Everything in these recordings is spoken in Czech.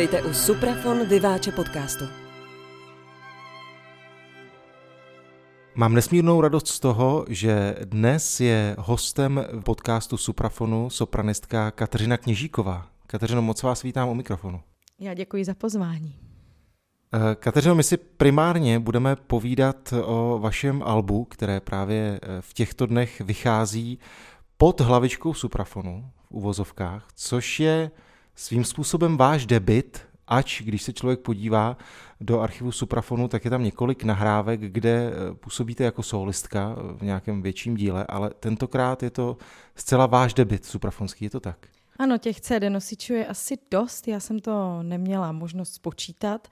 Vítejte u Suprafon Vyváče podcastu. Mám nesmírnou radost z toho, že dnes je hostem podcastu Suprafonu sopranistka Kateřina Kněžíková. Kateřino, moc vás vítám u mikrofonu. Já děkuji za pozvání. Eh, Kateřino, my si primárně budeme povídat o vašem albu, které právě eh, v těchto dnech vychází pod hlavičkou Suprafonu v uvozovkách, což je svým způsobem váš debit, ač když se člověk podívá do archivu Suprafonu, tak je tam několik nahrávek, kde eh, působíte jako solistka v nějakém větším díle, ale tentokrát je to zcela váš debit suprafonský, je to tak? Ano, těch CD nosičů je asi dost, já jsem to neměla možnost spočítat,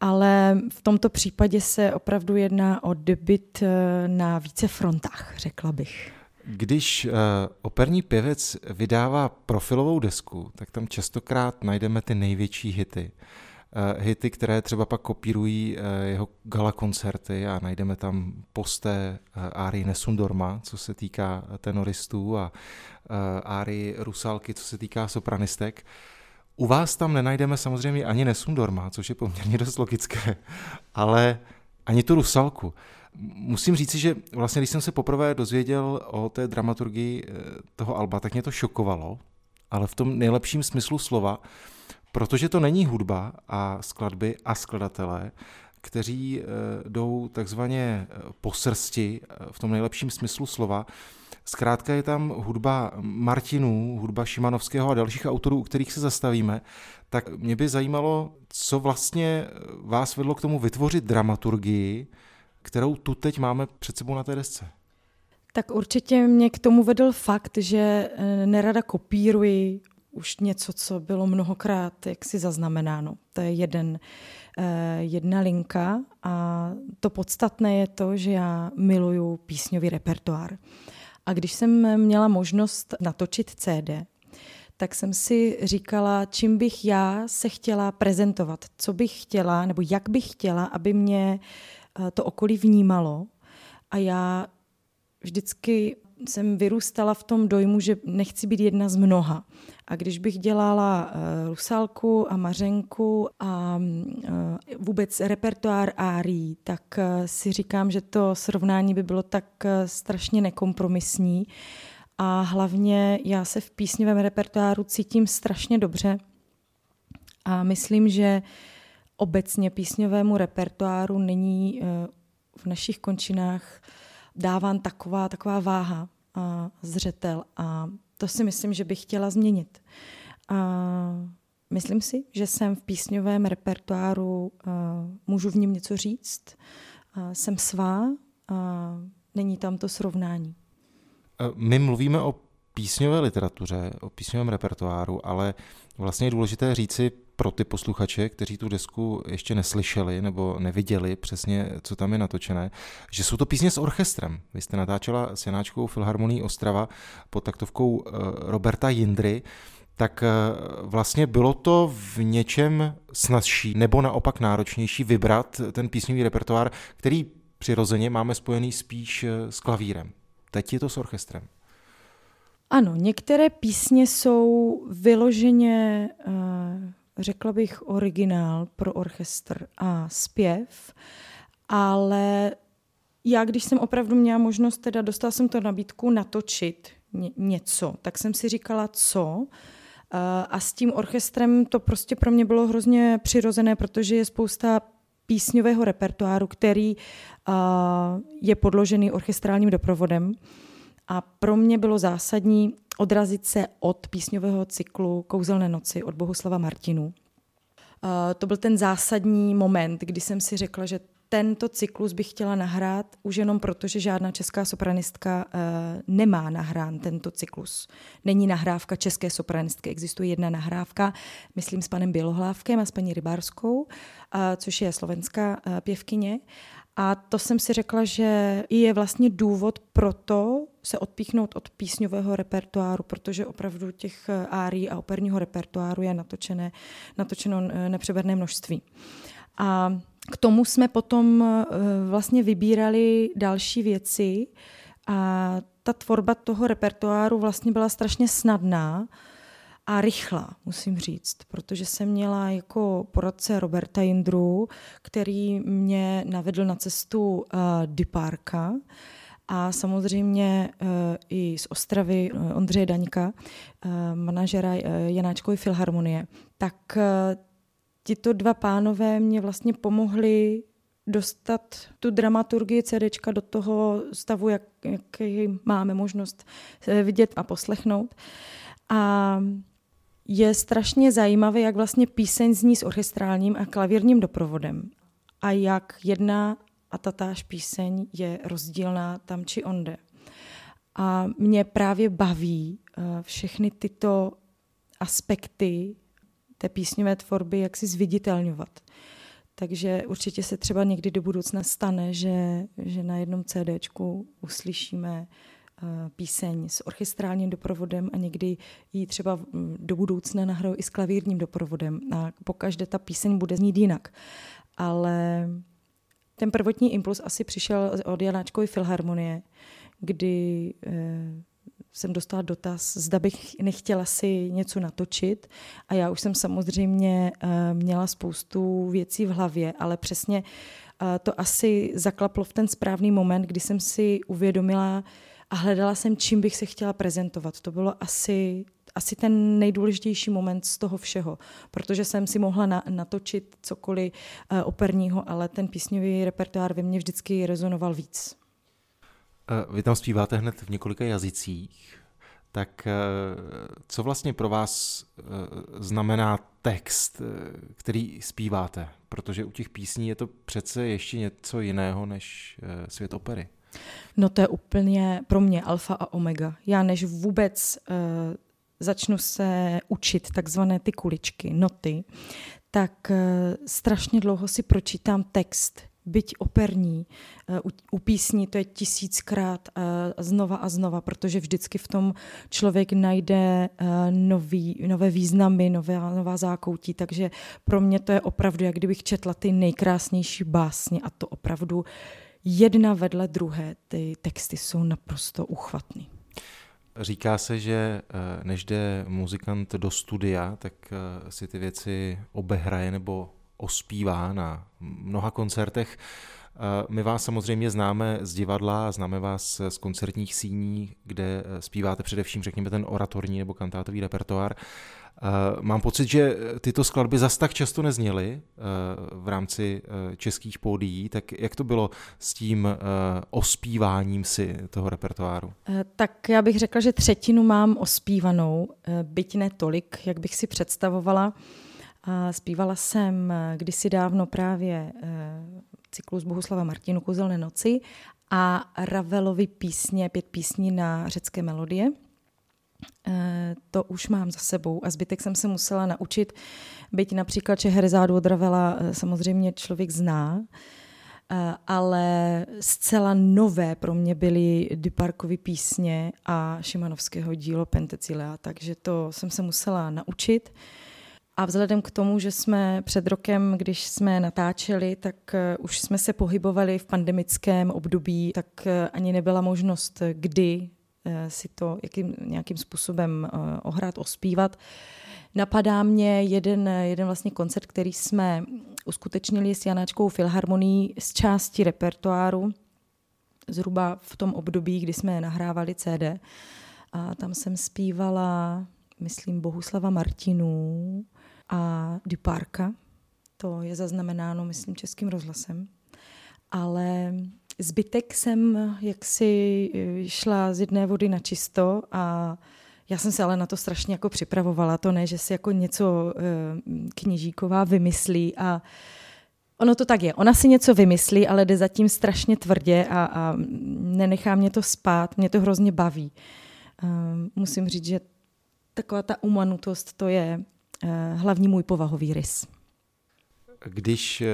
ale v tomto případě se opravdu jedná o debit eh, na více frontách, řekla bych. Když uh, operní pěvec vydává profilovou desku, tak tam častokrát najdeme ty největší hity. Uh, hity, které třeba pak kopírují uh, jeho gala koncerty a najdeme tam posté uh, Ari Nesundorma, co se týká tenoristů a uh, Ari Rusalky, co se týká sopranistek. U vás tam nenajdeme samozřejmě ani Nesundorma, což je poměrně dost logické, ale ani tu Rusalku. Uh, Musím říci, že vlastně, když jsem se poprvé dozvěděl o té dramaturgii eh, toho Alba, tak mě to šokovalo, ale v tom nejlepším smyslu slova, protože to není hudba a skladby a skladatelé, kteří eh, jdou takzvaně eh, po srsti v tom nejlepším smyslu slova. Zkrátka je tam hudba Martinů, hudba Šimanovského a dalších autorů, u kterých se zastavíme. Tak mě by zajímalo, co vlastně vás vedlo k tomu vytvořit dramaturgii, kterou tu teď máme před sebou na té desce? Tak určitě mě k tomu vedl fakt, že eh, nerada kopíruji už něco, co bylo mnohokrát jaksi zaznamenáno. To je jeden, eh, jedna linka a to podstatné je to, že já miluju písňový repertoár. A když jsem měla možnost natočit CD, tak jsem si říkala, čím bych já se chtěla prezentovat, co bych chtěla, nebo jak bych chtěla, aby mě to okolí vnímalo. A já vždycky jsem vyrůstala v tom dojmu, že nechci být jedna z mnoha. A když bych dělala uh, Rusalku a Mařenku a uh, vůbec repertoár árií, tak uh, si říkám, že to srovnání by bylo tak uh, strašně nekompromisní. A hlavně já se v písňovém repertoáru cítím strašně dobře. A myslím, že uh, obecně písňovému repertoáru není eh, v našich končinách dáván taková, taková váha a zřetel a to si myslím, že bych chtěla změnit. A myslím si, že jsem v písňovém repertoáru, uh, můžu v něm něco říct, jsem svá a není tam to srovnání. My mluvíme o písňové literatuře, o písňovém repertoáru, ale vlastně je důležité říci pro ty posluchače, kteří tu desku ještě neslyšeli nebo neviděli přesně, co tam je natočené, že jsou to písně s orchestrem. Vy jste natáčela s Janáčkou Filharmonií Ostrava pod taktovkou eh, Roberta Jindry, tak eh, vlastně bylo to v něčem snazší nebo naopak náročnější vybrat ten písňový repertoár, který přirozeně máme spojený spíš eh, s klavírem. Teď je to s orchestrem. Ano, některé písně jsou vyloženě uh řekla bych, originál pro orchestr a zpěv, ale já, když jsem opravdu měla možnost, teda dostala jsem to nabídku natočit ně, něco, tak jsem si říkala, co. A s tím orchestrem to prostě pro mě bylo hrozně přirozené, protože je spousta písňového repertoáru, který je podložený orchestrálním doprovodem. A pro mě bylo zásadní odrazit se od písňového cyklu Kouzelné noci od Bohuslava Martinu. Uh, to byl ten zásadní moment, kdy jsem si řekla, že tento cyklus bych chtěla nahrát už jenom proto, že žádná česká sopranistka uh, nemá nahrán tento cyklus. Není nahrávka české sopranistky, existuje jedna nahrávka, myslím s panem Bělohlávkem a s paní Rybárskou, uh, což je slovenská pěvkyně. A to jsem si řekla, že je vlastně důvod pro to se odpíchnout od písňového repertoáru, protože opravdu těch eh, árií a operního repertoáru je natočené, natočeno eh, nepřeberné množství. A k tomu jsme potom eh, vlastně vybírali další věci a ta tvorba toho repertoáru vlastně byla strašně snadná a rychlá, musím říct, protože jsem měla jako poradce Roberta Jindru, který mě navedl na cestu uh, Diparka a samozřejmě uh, i z Ostravy uh, Ondřeje Daňka, uh, manažera Janáčkové filharmonie. Tak tito dva pánové mě vlastně pomohli dostat tu dramaturgii CDčka do toho stavu, jak, jaký máme možnost vidět a poslechnout. A je strašně zajímavé, jak vlastně píseň zní s orchestrálním a klavírním doprovodem a jak jedna a tatáž píseň je rozdílná tam či onde. A mě právě baví uh, všechny tyto aspekty té písňové tvorby, jak si zviditelňovat. Takže určitě se třeba někdy do budoucna stane, že, že na jednom CDčku uslyšíme Eh, píseň s orchestrálním doprovodem a někdy ji třeba do budoucna nahraju i s klavírním doprovodem a pokaždé ta píseň bude znít jinak. Ale ten prvotní impuls asi přišel od Janáčkové filharmonie, kdy eh, jsem dostala dotaz, zda bych nechtěla si něco natočit a já už jsem samozřejmě eh, měla spoustu věcí v hlavě, ale přesně to asi zaklaplo v ten správný moment, kdy jsem si uvědomila, a hledala jsem, čím bych se chtěla prezentovat. To bylo asi, asi ten nejdůležitější moment z toho všeho, protože jsem si mohla na, natočit cokoliv uh, operního, ale ten písňový repertoár ve mně vždycky rezonoval víc. Uh, vy tam zpíváte hned v několika jazycích, tak uh, co vlastně pro vás znamená text, který zpíváte? Protože u těch písní je to přece ještě něco jiného než svět opery. No to je úplně pro mě alfa a omega. Já než vůbec uh, začnu se učit takzvané ty kuličky, noty, tak uh, strašně dlouho si pročítám text, byť operní, uh, u, písní to je tisíckrát uh, znova a znova, protože vždycky v tom člověk najde nový, nové významy, nové, nová zákoutí, takže pro mě to je opravdu, jak kdybych četla ty nejkrásnější básně a to opravdu jedna vedle druhé. Ty texty jsou naprosto uchvatný. Říká se, že eh, než jde muzikant do studia, tak eh, si ty věci obehraje nebo ospívá na mnoha koncertech. Eh, my vás samozřejmě známe z divadla, známe vás z koncertních síní, kde zpíváte především, řekněme, ten oratorní nebo kantátový repertoár. Uh, mám pocit, že tyto skladby zas tak často nezněly uh, v rámci uh, českých pódií, tak jak to bylo s tím ospíváním si toho repertoáru? Tak já bych řekla, že třetinu mám ospívanou, byť ne tolik, jak bych si představovala. Zpívala jsem kdysi dávno právě cyklus Bohuslava Martinu Kuzelné noci a Ravelovi písně, pět písní na řecké melodie – Eh, to už mám za sebou a zbytek jsem se musela naučit, byť například Čeherzádu od Ravela eh, samozřejmě člověk zná, eh, ale zcela nové pro mě byly Dyparkovy písně a Šimanovského dílo Pentecilea, takže to jsem se musela naučit. A vzhledem k tomu, že jsme před rokem, když jsme natáčeli, tak už jsme se pohybovali v pandemickém období, tak ani nebyla možnost, kdy Eh, si to jakým, nějakým způsobem eh, ohrát, ospívat. Napadá mě jeden, jeden vlastně koncert, který jsme uskutečnili s Janáčkou Filharmonií z části repertoáru, zhruba v tom období, kdy jsme nahrávali CD. A tam jsem zpívala, myslím, Bohuslava Martinů a Duparka. To je zaznamenáno, myslím, českým rozhlasem. Ale Zbytek jsem jaksi eh, šla z jedné vody na čisto a já jsem se ale na to strašně jako připravovala. To ne, že si jako něco eh, kněžíková vymyslí a ono to tak je. Ona si něco vymyslí, ale jde zatím strašně tvrdě a, a nenechá mě to spát. Mě to hrozně baví. Um, musím říct, že taková ta umanutost, to je uh, hlavní můj povahový rys. Když eh,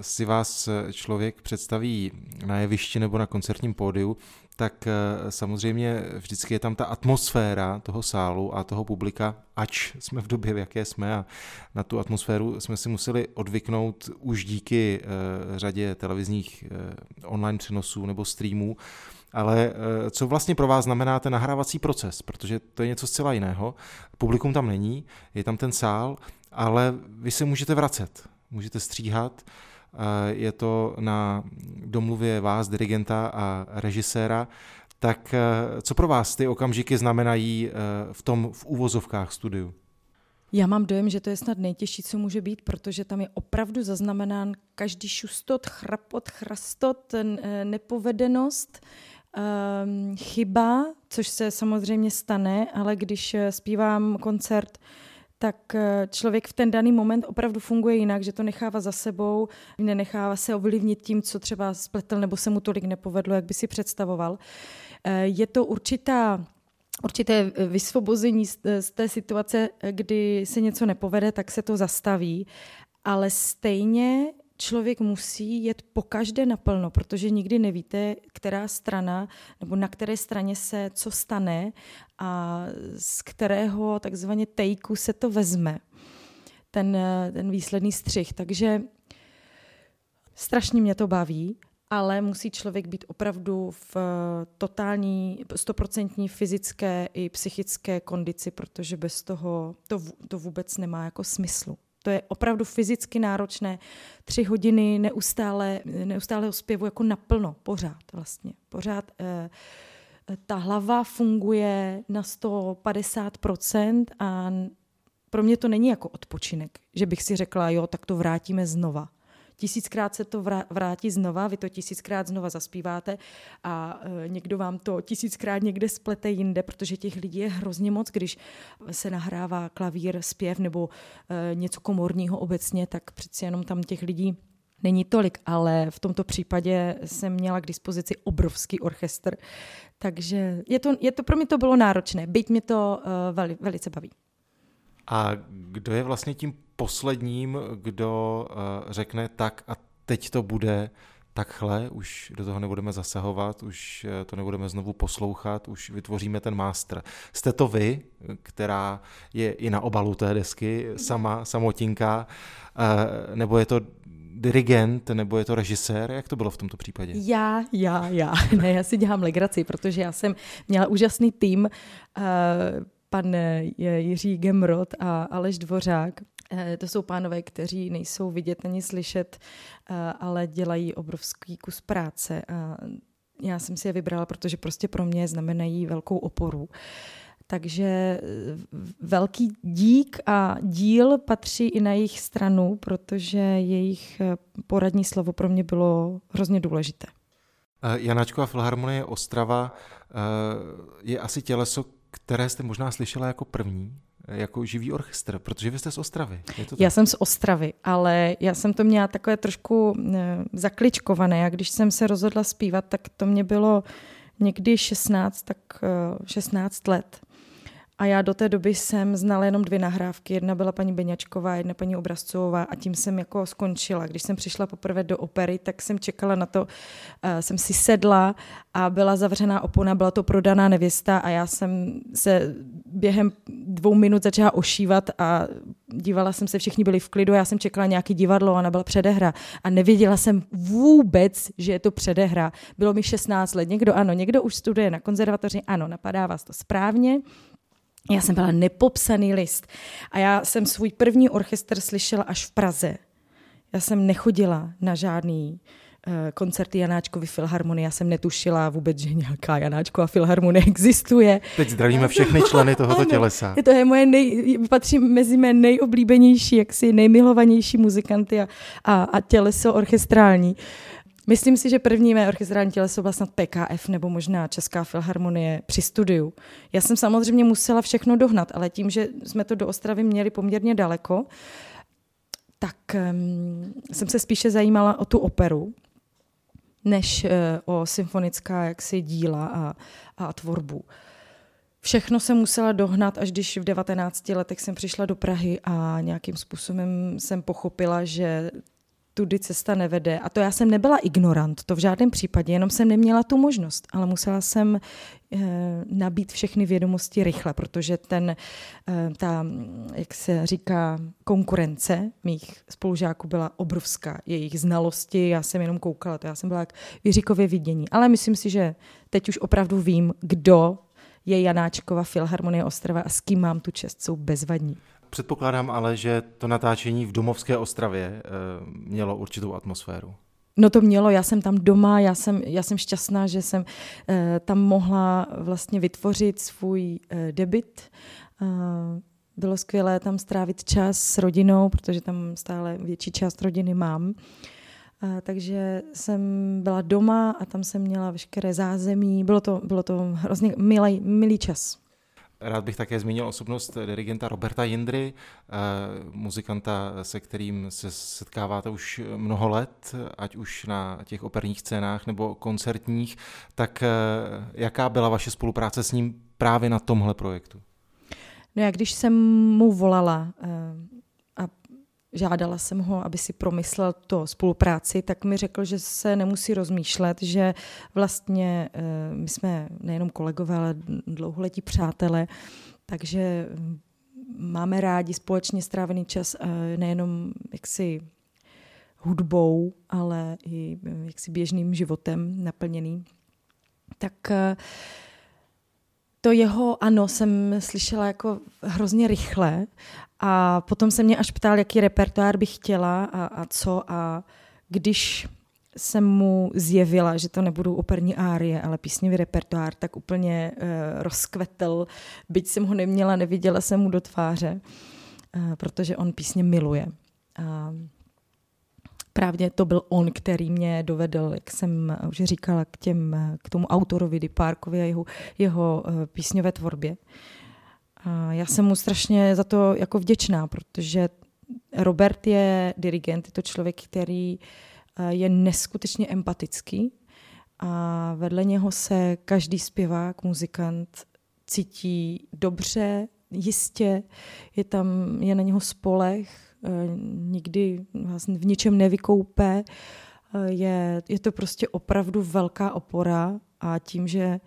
si vás eh, člověk představí na jevišti nebo na koncertním pódiu, tak eh, samozřejmě vždycky je tam ta atmosféra toho sálu a toho publika, ač jsme v době, v jaké jsme a na tu atmosféru jsme si museli odvyknout už díky řadě televizních online přenosů nebo streamů, Ale co vlastně pro vás znamená ten nahrávací proces? Protože to je něco zcela jiného. Publikum tam není, je tam ten sál, ale vy se můžete vracet, můžete stříhat. Eh, je to na domluvě vás, dirigenta a režiséra. Tak eh, co pro vás ty okamžiky znamenají v tom v úvozovkách studiu? Já mám dojem, že to je snad nejtěžší, co může být, protože tam je opravdu zaznamenán každý šustot, chrapot, chrastot, nepovedenost, um, chyba, což se samozřejmě stane, ale když eh, zpívám koncert, tak eh, člověk v ten daný moment opravdu funguje jinak, že to nechává za sebou, nenechává se ovlivnit tím, co třeba spletl nebo se mu tolik nepovedlo, jak by si představoval. Eh, je to určitá určité vysvobození z té situace, kdy se něco nepovede, tak se to zastaví, ale stejně člověk musí jet po každé naplno, protože nikdy nevíte, která strana nebo na které straně se co stane a z kterého takzvaně tejku se to vezme, ten, ten výsledný střih. Takže strašně mě to baví, ale musí člověk být opravdu v totální, stoprocentní fyzické i psychické kondici, protože bez toho to, to vůbec nemá jako smyslu. To je opravdu fyzicky náročné. Tři hodiny neustále, neustále zpěvu jako naplno, pořád vlastně. Pořád eh, ta hlava funguje na 150% a pro mě to není jako odpočinek, že bych si řekla, jo, tak to vrátíme znova tisíckrát se to vrátí znova, vy to tisíckrát znova zaspíváte a e, někdo vám to tisíckrát někde splete jinde, protože těch lidí je hrozně moc, když se nahrává klavír, zpěv nebo e, něco komorního obecně, tak přeci jenom tam těch lidí není tolik, ale v tomto případě jsem měla k dispozici obrovský orchestr, takže je to, je to pro mě to bylo náročné, byť mě to uh, veli, velice baví. A kdo je vlastně tím posledním, kdo uh, řekne tak a teď to bude takhle, už do toho nebudeme zasahovat, už eh, to nebudeme znovu poslouchat, už vytvoříme ten master. Jste to vy, která je i na obalu té desky, sama, samotinka, uh, nebo je to dirigent, nebo je to režisér? Jak to bylo v tomto případě? Já, já, já. Ne, já si dělám legraci, protože já jsem měla úžasný tým. Uh, pan Jiří Gemrot a Aleš Dvořák. Eh, to jsou pánové, kteří nejsou vidět ani slyšet, eh, ale dělají obrovský kus práce. A já jsem si je vybrala, protože prostě pro mě znamenají velkou oporu. Takže eh, velký dík a díl patří i na jejich stranu, protože jejich poradní slovo pro mě bylo hrozně důležité. Janáčková filharmonie Ostrava je asi těleso, které jste možná slyšela jako první, jako živý orchestr, protože vy jste z Ostravy. Je to tak? Já jsem z Ostravy, ale já jsem to měla takové trošku e, zakličkované. A když jsem se rozhodla zpívat, tak to mě bylo někdy 16, tak e, 16 let. A já do té doby jsem znala jenom dvě nahrávky. Jedna byla paní Beňačková, jedna paní Obrazcová a tím jsem jako skončila. Když jsem přišla poprvé do opery, tak jsem čekala na to, uh, jsem si sedla a byla zavřená opona, byla to prodaná nevěsta a já jsem se během dvou minut začala ošívat a dívala jsem se, všichni byli v klidu, já jsem čekala nějaký divadlo, ona byla předehra a nevěděla jsem vůbec, že je to předehra. Bylo mi 16 let, někdo ano, někdo už studuje na konzervatoři, ano, napadá vás to správně, já jsem byla nepopsaný list a já jsem svůj první orchestr slyšela až v Praze. Já jsem nechodila na žádný uh, koncerty Janáčkovy filharmonie. Já jsem netušila vůbec, že nějaká Janáčková filharmonie existuje. Teď zdravíme všechny členy tohoto ano, tělesa. To je moje nej, patří mezi mé nejoblíbenější, jaksi nejmilovanější muzikanty a, a, a těleso orchestrální. Uh, Myslím si, že první mé orchestrální těleso byla snad PKF nebo možná Česká filharmonie při studiu. Já jsem samozřejmě musela všechno dohnat, ale tím, že jsme to do Ostravy měli poměrně daleko, tak um, jsem se spíše zajímala o tu operu, než uh, o symfonická jaksi díla a, a tvorbu. Všechno jsem musela dohnat, až když v 19 letech jsem přišla do Prahy a nějakým způsobem jsem pochopila, že tudy cesta nevede. A to já jsem nebyla ignorant, to v žádném případě, jenom jsem neměla tu možnost, ale musela jsem eh, nabít všechny vědomosti rychle, protože ten, eh, ta, jak se říká, konkurence mých spolužáků byla obrovská. Jejich znalosti, já jsem jenom koukala, to já jsem byla jak Jiříkově vidění. Ale myslím si, že teď už opravdu vím, kdo je Janáčkova Filharmonie Ostrava a s kým mám tu čest, jsou bezvadní. Předpokládám ale, že to natáčení v Domovské Ostravě e, mělo určitou atmosféru. No to mělo, já jsem tam doma, já jsem, já jsem šťastná, že jsem e, tam mohla vlastně vytvořit svůj e, debit. Bylo skvělé tam strávit čas s rodinou, protože tam stále větší část rodiny mám. A, takže jsem byla doma a tam jsem měla veškeré zázemí. Bylo to, bylo to hrozně milý, milý čas. Rád bych také zmínil osobnost dirigenta Roberta Jindry, eh, muzikanta, se kterým se setkáváte už mnoho let, ať už na těch operních scénách nebo koncertních. Tak eh, jaká byla vaše spolupráce s ním právě na tomhle projektu? No já když jsem mu volala eh, žádala jsem ho, aby si promyslel to spolupráci, tak mi řekl, že se nemusí rozmýšlet, že vlastně eh, my jsme nejenom kolegové, ale dlouholetí přátelé, takže mm, máme rádi společně strávený čas eh, nejenom jaksi hudbou, ale i eh, jaksi běžným životem naplněný. Tak to jeho ano jsem slyšela jako hrozně rychle a potom se mě až ptal, jaký repertoár bych chtěla a, a co a když jsem mu zjevila, že to nebudou operní árie, ale písňový repertoár, tak úplně uh, rozkvetl, byť jsem ho neměla, neviděla jsem mu do tváře, uh, protože on písně miluje. A právě to byl on, který mě dovedl, jak jsem už říkala, k, těm, k tomu autorovi Parkovi a jeho, jeho uh, písňové tvorbě. A já jsem mu strašně za to jako vděčná, protože Robert je dirigent, je to člověk, který eh, je neskutečně empatický a vedle něho se každý zpěvák, muzikant cítí dobře, jistě, je tam, je na něho spolech, eh, nikdy vlastně v ničem nevykoupe, eh, je, je to prostě opravdu velká opora a tím, že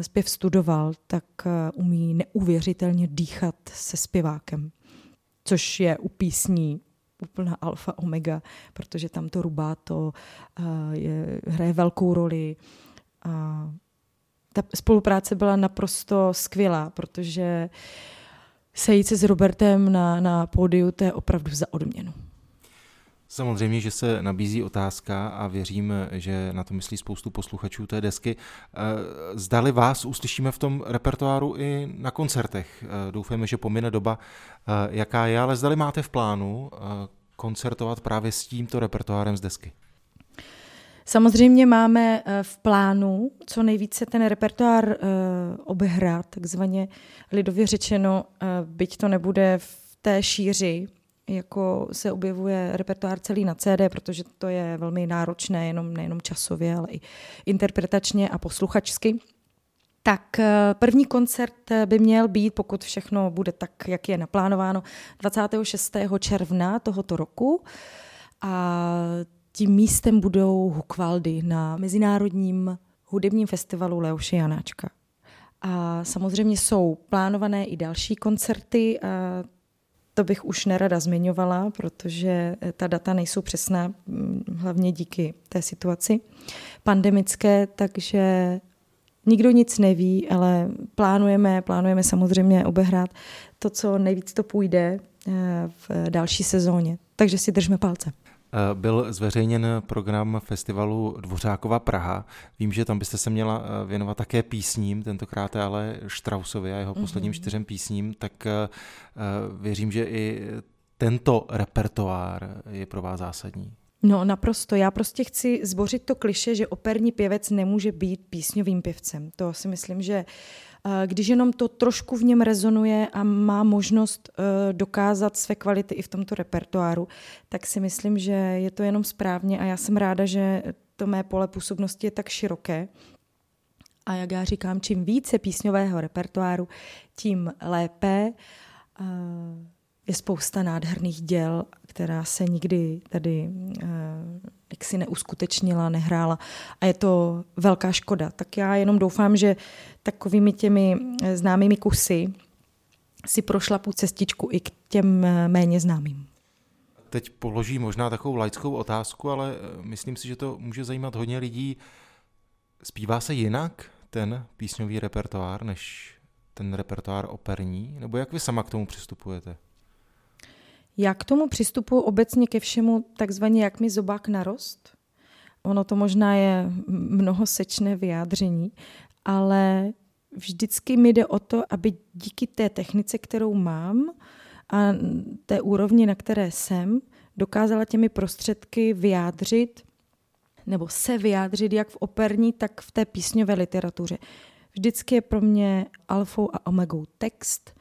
zpěv studoval, tak eh, umí neuvěřitelně dýchat se zpěvákem, což je u písní úplná alfa omega, protože tam to rubáto eh, je, hraje velkou roli. A ta spolupráce byla naprosto skvělá, protože sejít se s Robertem na, na pódiu, to je opravdu za odměnu. Samozřejmě, že se nabízí otázka a věřím, že na to myslí spoustu posluchačů té desky. Eh, zdali vás uslyšíme v tom repertoáru i na koncertech. Eh, doufáme, že pomine doba, eh, jaká je, ale zdali máte v plánu koncertovat právě s tímto repertoárem z desky. Samozřejmě máme v plánu co nejvíce ten repertoár obehrát, takzvaně lidově řečeno, byť to nebude v té šíři, jako se objevuje repertoár celý na CD, protože to je velmi náročné, jenom nejenom časově, ale i interpretačně a posluchačsky. Tak eh, první koncert eh, by měl být, pokud všechno bude tak, jak je naplánováno, 26. června tohoto roku. A tím místem budou Hukvaldy na Mezinárodním hudebním festivalu Leoše Janáčka. A samozřejmě jsou plánované i další koncerty. To bych už nerada zmiňovala, protože eh, ta data nejsou přesná, mm, hlavně díky té situaci pandemické, takže nikdo nic neví, ale plánujeme, plánujeme samozřejmě obehrát to, co nejvíc to půjde eh, v další sezóně. Takže si držme palce. Eh, byl zveřejněn program festivalu Dvořákova Praha. Vím, že tam byste se měla eh, věnovat také písním, tentokrát ale Štrausovi a jeho posledním mm-hmm. čtyřem písním, tak eh, věřím, že i tento repertoár je pro vás zásadní. No naprosto. Já prostě chci zbořit to kliše, že operní pěvec nemůže být písňovým pěvcem. To si myslím, že když jenom to trošku v něm rezonuje a má možnost eh, dokázat své kvality i v tomto repertoáru, tak si myslím, že je to jenom správně a já jsem ráda, že to mé pole působnosti je tak široké. A jak já říkám, čím více písňového repertoáru, tím lépe. je spousta nádherných děl, která se nikdy tady eh, jaksi neuskutečnila, nehrála a je to velká škoda. Tak já jenom doufám, že takovými těmi eh, známými kusy si prošla půl cestičku i k těm eh, méně známým. Teď položím možná takovou laickou otázku, ale myslím si, že to může zajímat hodně lidí. Zpívá se jinak ten písňový repertoár než ten repertoár operní? Nebo jak vy sama k tomu přistupujete? Já k tomu přistupuji obecně ke všemu takzvaně jak mi zobák narost. Ono to možná je mnoho sečné vyjádření, ale vždycky mi jde o to, aby díky té technice, kterou mám a té úrovni, na které jsem, dokázala těmi prostředky vyjádřit nebo se vyjádřit jak v operní, tak v té písňové literatuře. Vždycky je pro mě alfou a omegou text.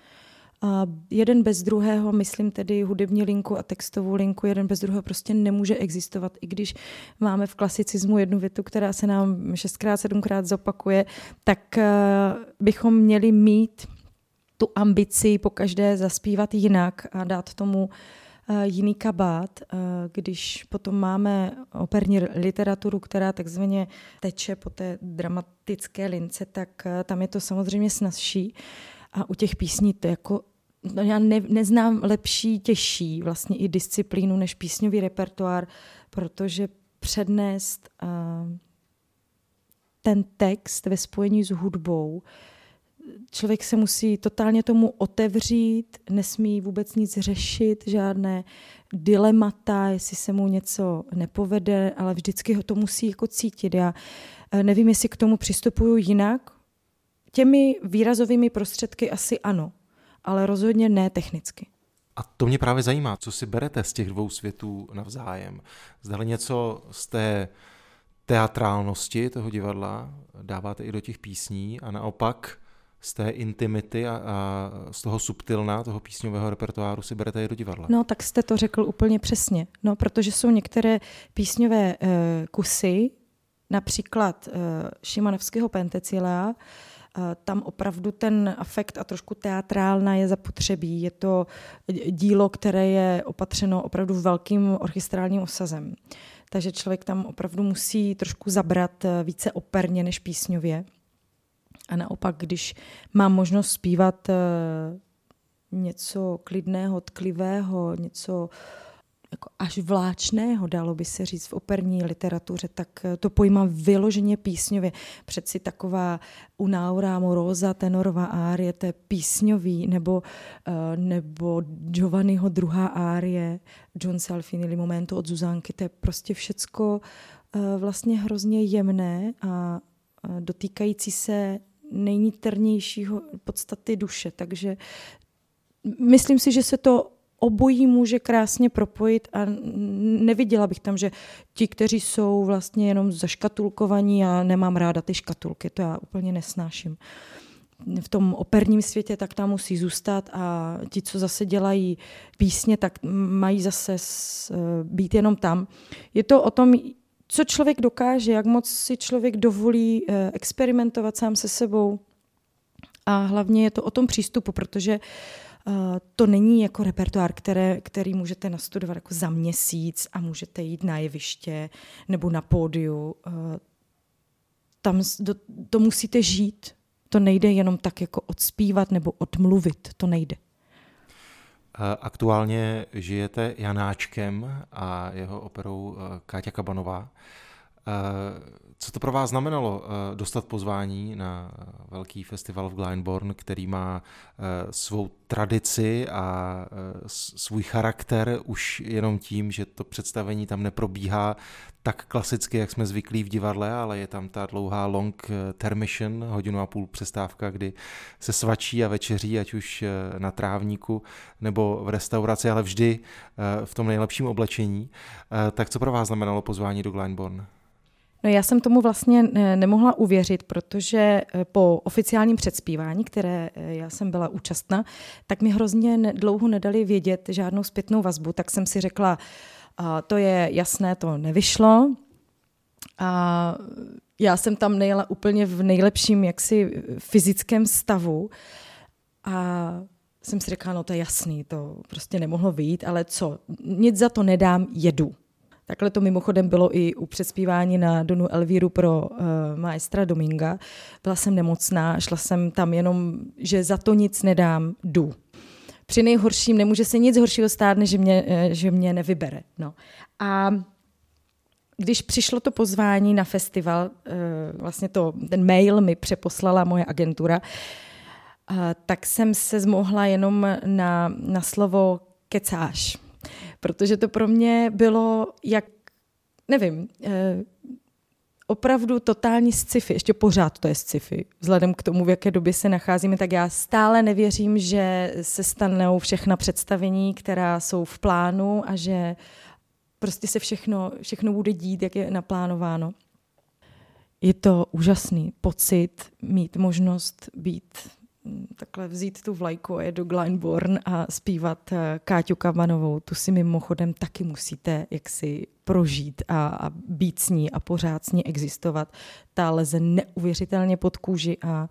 A jeden bez druhého, myslím tedy hudební linku a textovou linku, jeden bez druhého prostě nemůže existovat. I když máme v klasicismu jednu větu, která se nám šestkrát, sedmkrát zopakuje, tak uh, bychom měli mít tu ambici po každé zaspívat jinak a dát tomu uh, jiný kabát, uh, když potom máme operní literaturu, která takzvaně teče po té dramatické lince, tak tam je to samozřejmě snazší. A u těch písní to jako já ne, neznám lepší, těžší vlastně i disciplínu než písňový repertoár, protože přednést uh, ten text ve spojení s hudbou, člověk se musí totálně tomu otevřít, nesmí vůbec nic řešit, žádné dilemata, jestli se mu něco nepovede, ale vždycky ho to musí jako cítit. Já nevím, jestli k tomu přistupuju jinak. Těmi výrazovými prostředky asi ano, ale rozhodně ne technicky. A to mě právě zajímá, co si berete z těch dvou světů navzájem. Zdali něco z té teatrálnosti toho divadla dáváte i do těch písní a naopak z té intimity a, a z toho subtilna, toho písňového repertoáru si berete i do divadla. No, tak jste to řekl úplně přesně. No, protože jsou některé písňové uh, kusy, například uh, Šimanovského Pentecilea, tam opravdu ten afekt a trošku teatrálna je zapotřebí. Je to dílo, které je opatřeno opravdu velkým orchestrálním osazem. Takže člověk tam opravdu musí trošku zabrat eh, více operně než písňově. A naopak, když mám možnost zpívat eh, něco klidného, tklivého, něco jako až vláčného, dalo by se říct v operní literatuře, tak eh, to pojímám vyloženě písňově. Přeci taková Unaura Amorosa tenorová árie, to je písňový, nebo, uh, nebo Giovanniho druhá árie, John Salfini Momento od Zuzánky, to je prostě všecko uh, vlastně hrozně jemné a dotýkající se nejniternějšího podstaty duše. Takže myslím si, že se to obojí může krásně propojit a neviděla bych tam, že ti, kteří jsou vlastně jenom zaškatulkovaní a nemám ráda ty škatulky, to já úplně nesnáším. V tom operním světě tak tam musí zůstat a ti, co zase dělají písně, tak mají zase být jenom tam. Je to o tom, co člověk dokáže, jak moc si člověk dovolí eh, experimentovat sám se sebou. A hlavně je to o tom přístupu, protože to není jako repertoár, které, který můžete nastudovat jako za měsíc a můžete jít na jeviště nebo na pódiu. Eh, tam do, to musíte žít. To nejde jenom tak jako odspívat nebo odmluvit. To nejde. Eh, aktuálně žijete Janáčkem a jeho operou Káťa Kabanová. Co to pro vás znamenalo eh, dostat pozvání na eh, velký festival v Glyndebourne, který má eh, svou tradici a svůj charakter už jenom tím, že to představení tam neprobíhá tak klasicky, jak jsme zvyklí v divadle, ale je tam ta dlouhá long termission, hodinu a půl přestávka, kdy se svačí a večeří, ať už na trávníku nebo v restauraci, ale vždy v tom nejlepším oblečení. Tak co pro vás znamenalo pozvání do Glyndebourne? No já jsem tomu vlastně eh, nemohla uvěřit, protože eh, po oficiálním předspívání, které eh, já jsem byla účastna, tak mi hrozně dlouho nedali vědět žádnou zpětnou vazbu, tak jsem si řekla, to je jasné, to nevyšlo. A já jsem tam nejela úplně v nejlepším jaksi fyzickém stavu a jsem si řekla, no to je jasný, to prostě nemohlo vyjít, ale co, nic za to nedám, jedu. Takhle to mimochodem bylo i u přespívání na Donu Elvíru pro uh, maestra Dominga. Byla jsem nemocná, šla jsem tam jenom, že za to nic nedám, jdu. Při nejhorším nemůže se nic horšího stát, než že mě, uh, že mě nevybere. No. A když přišlo to pozvání na festival, uh, vlastně to, ten mail mi přeposlala moje agentura, tak jsem se zmohla jenom na, na slovo kecáš protože to pro mě bylo jak, nevím, eh, opravdu totální sci-fi, ještě pořád to je sci-fi, vzhledem k tomu, v jaké době se nacházíme, tak já stále nevěřím, že se stanou všechna představení, která jsou v plánu a že prostě se všechno, všechno bude dít, jak je naplánováno. Je to úžasný pocit mít možnost být takhle vzít tu vlajku a je do Glyndebourne a zpívat eh, Káťu Kavanovou. Tu si mimochodem taky musíte jaksi prožít a, a být s ní a pořád s ní existovat. Ta leze neuvěřitelně pod kůži a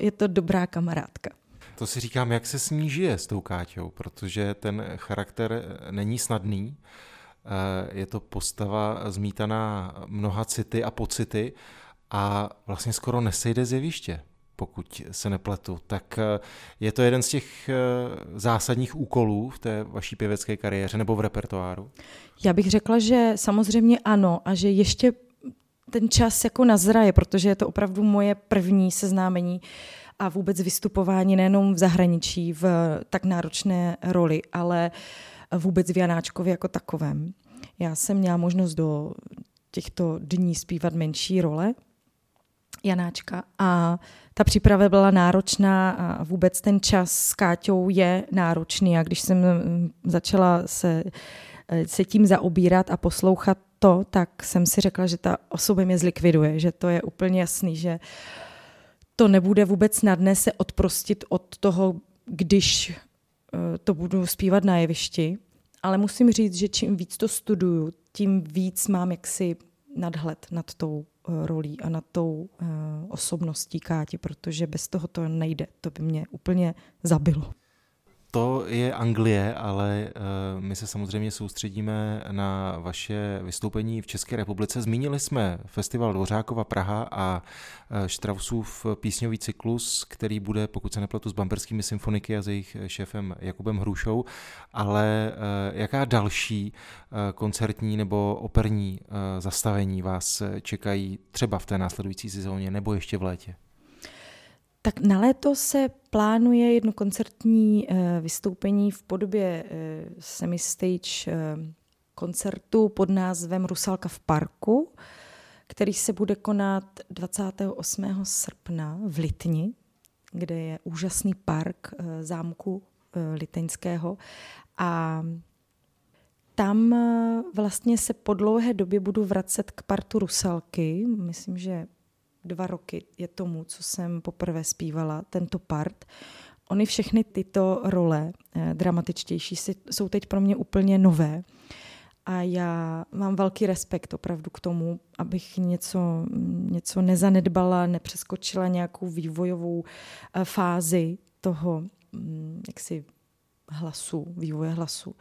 je to dobrá kamarádka. To si říkám, jak se s ní žije s tou Káťou, protože ten charakter není snadný. Eh, je to postava zmítaná mnoha city a pocity a vlastně skoro nesejde z jeviště pokud se nepletu. Tak eh, je to jeden z těch eh, zásadních úkolů v té vaší pěvecké kariéře nebo v repertoáru? Já bych řekla, že samozřejmě ano a že ještě ten čas jako nazraje, protože je to opravdu moje první seznámení a vůbec vystupování nejenom v zahraničí v tak náročné roli, ale vůbec v Janáčkově jako takovém. Já jsem měla možnost do těchto dní zpívat menší role, Janáčka. A ta příprava byla náročná a vůbec ten čas s Káťou je náročný. A když jsem mm, začala se, eh, se tím zaobírat a poslouchat to, tak jsem si řekla, že ta osoba mě zlikviduje, že to je úplně jasný, že to nebude vůbec snadné se odprostit od toho, když eh, to budu zpívat na jevišti, ale musím říct, že čím víc to studuju, tím víc mám jaksi nadhled nad tou Eh, rolí a nad tou uh, osobností Káti, protože bez toho to nejde. To by mě úplně zabilo. To je Anglie, ale uh, my se samozřejmě soustředíme na vaše vystoupení v České republice. Zmínili jsme festival Dvořákova Praha a uh, Straussův písňový cyklus, který bude, pokud se nepletu, s bamberskými symfoniky a s jejich šéfem Jakubem Hrušou, ale jaká další koncertní nebo operní zastavení vás čekají třeba v té následující sezóně nebo ještě v létě? Tak na léto se plánuje jedno koncertní eh, vystoupení v podobě eh, semi-stage eh, koncertu pod názvem Rusalka v parku, který se bude konat 28. srpna v Litni, kde je úžasný park zámku Liteňského a tam vlastně se po dlouhé době budu vracet k partu Rusalky. Myslím, že dva roky je tomu, co jsem poprvé zpívala tento part. Ony všechny tyto role eh, dramatičtější jsou teď pro mě úplně nové. A já mám velký respekt opravdu k tomu, abych něco, něco nezanedbala, nepřeskočila nějakou vývojovou eh, fázi toho mm, jaksi hlasu, vývoje hlasu.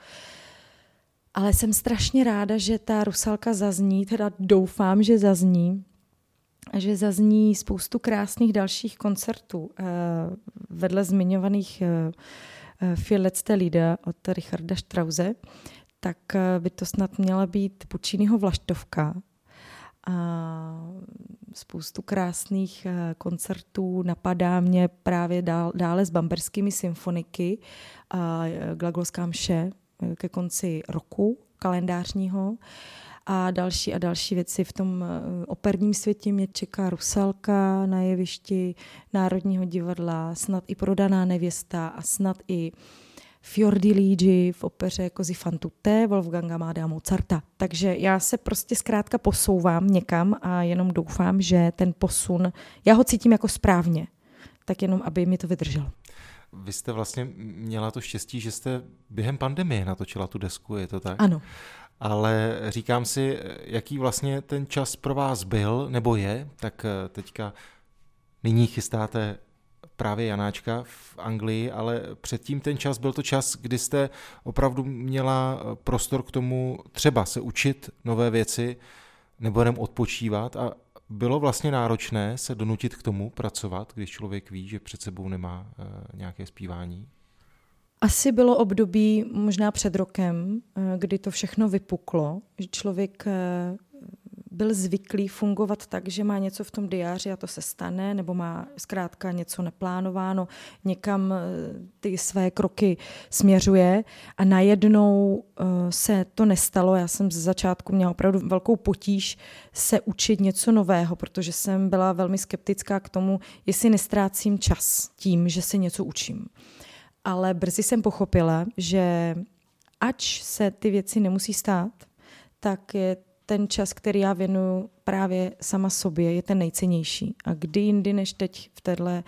Ale jsem strašně ráda, že ta rusalka zazní, teda doufám, že zazní že zazní spoustu krásných dalších koncertů. Eh, vedle zmiňovaných Vier eh, letzte Lieder od Richarda Strause, tak eh, by to snad měla být Pučínyho Vlaštovka. A spoustu krásných koncertů napadá mě právě dál, dále s bamberskými symfoniky a Glagolská mše ke konci roku kalendářního a další a další věci. V tom eh, operním světě mě čeká Rusalka na jevišti Národního divadla, snad i Prodaná nevěsta a snad i Fiordiligi v opeře Così fan tutte Wolfganga Amadea Mozarta. Takže já se prostě zkrátka posouvám někam a jenom doufám, že ten posun, já ho cítím jako správně, tak jenom, aby mi to vydrželo. Vy jste vlastně měla to štěstí, že jste během pandemie natočila tu desku, je to tak? Ano ale říkám si, jaký vlastně ten čas pro vás byl nebo je, tak eh, teďka nyní chystáte právě Janáčka v Anglii, ale předtím ten čas byl to čas, kdy jste opravdu měla prostor k tomu třeba se učit nové věci nebo jenom odpočívat a bylo vlastně náročné se donutit k tomu pracovat, když člověk ví, že před sebou nemá uh, nějaké zpívání? Asi bylo období možná před rokem, eh, kdy to všechno vypuklo, že člověk eh, byl zvyklý fungovat tak, že má něco v tom diáři a to se stane, nebo má zkrátka něco neplánováno, někam ty své kroky směřuje a najednou se to nestalo. Já jsem ze začátku měla opravdu velkou potíž se učit něco nového, protože jsem byla velmi skeptická k tomu, jestli nestrácím čas tím, že se něco učím ale brzy jsem pochopila, že ač se ty věci nemusí stát, tak je ten čas, který já věnuju právě sama sobě, je ten nejcennější. A kdy jindy než teď v, téhle,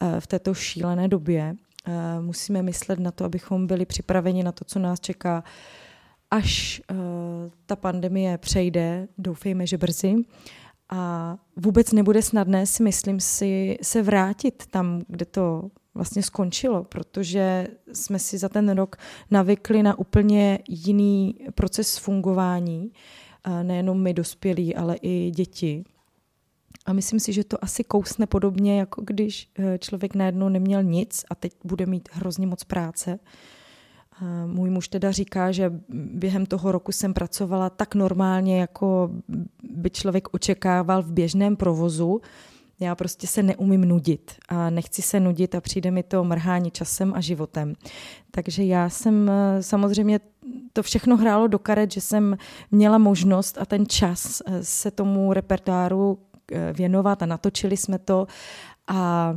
eh, v této šílené době eh, musíme myslet na to, abychom byli připraveni na to, co nás čeká, až eh, ta pandemie přejde, doufejme, že brzy. A vůbec nebude snadné, si myslím si, se vrátit tam, kde to vlastně skončilo, protože jsme si za ten rok navykli na úplně jiný proces fungování, nejenom my dospělí, ale i děti. A myslím si, že to asi kousne podobně, jako když e, člověk najednou neměl nic a teď bude mít hrozně moc práce. Můj muž teda říká, že během toho roku jsem pracovala tak normálně, jako by člověk očekával v běžném provozu, já prostě se neumím nudit a nechci se nudit a přijde mi to mrhání časem a životem. Takže já jsem eh, samozřejmě to všechno hrálo do karet, že jsem měla možnost a ten čas eh, se tomu repertoáru eh, věnovat a natočili jsme to a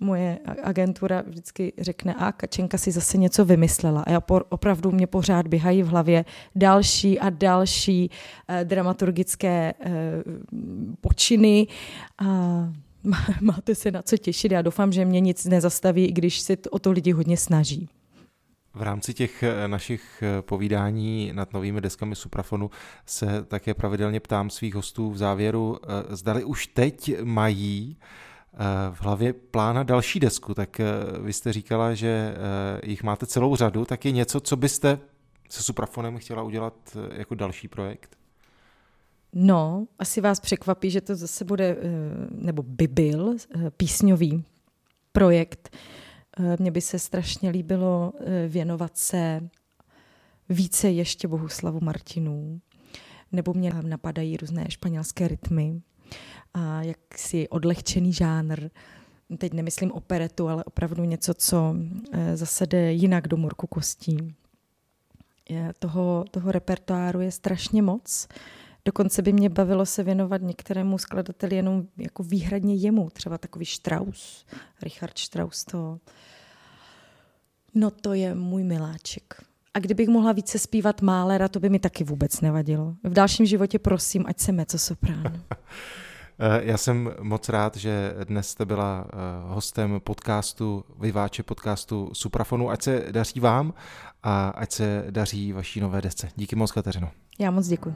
moje agentura vždycky řekne, a Kačenka si zase něco vymyslela. A já por, opravdu mě pořád běhají v hlavě další a další eh, dramaturgické eh, počiny. A máte se na co těšit. Já doufám, že mě nic nezastaví, i když se o to lidi hodně snaží. V rámci těch eh, našich eh, povídání nad novými deskami Suprafonu se také pravidelně ptám svých hostů v závěru, eh, zdali už teď mají v hlavě plána další desku, tak vy jste říkala, že jich máte celou řadu, tak je něco, co byste se Suprafonem chtěla udělat jako další projekt? No, asi vás překvapí, že to zase bude, eh, nebo by byl eh, písňový projekt. Eh, mně by se strašně líbilo věnovat se více ještě Bohuslavu Martinů, nebo mě napadají různé španělské rytmy a jaksi odlehčený žánr. Teď nemyslím operetu, ale opravdu něco, co zase jde jinak do morku kostí. Toho, toho repertoáru je strašně moc. Dokonce by mě bavilo se věnovat některému skladateli jenom jako výhradně jemu, třeba takový Strauss, Richard Strauss to. No to je můj miláček. A kdybych mohla více zpívat Málera, to by mi taky vůbec nevadilo. V dalším životě prosím, ať se mezzo soprán. Eh, já jsem moc rád, že dnes jste byla eh, hostem podcastu, vyváče podcastu Suprafonu. Ať se daří vám a ať se daří vaší nové desce. Díky moc, Kateřino. Já moc děkuji.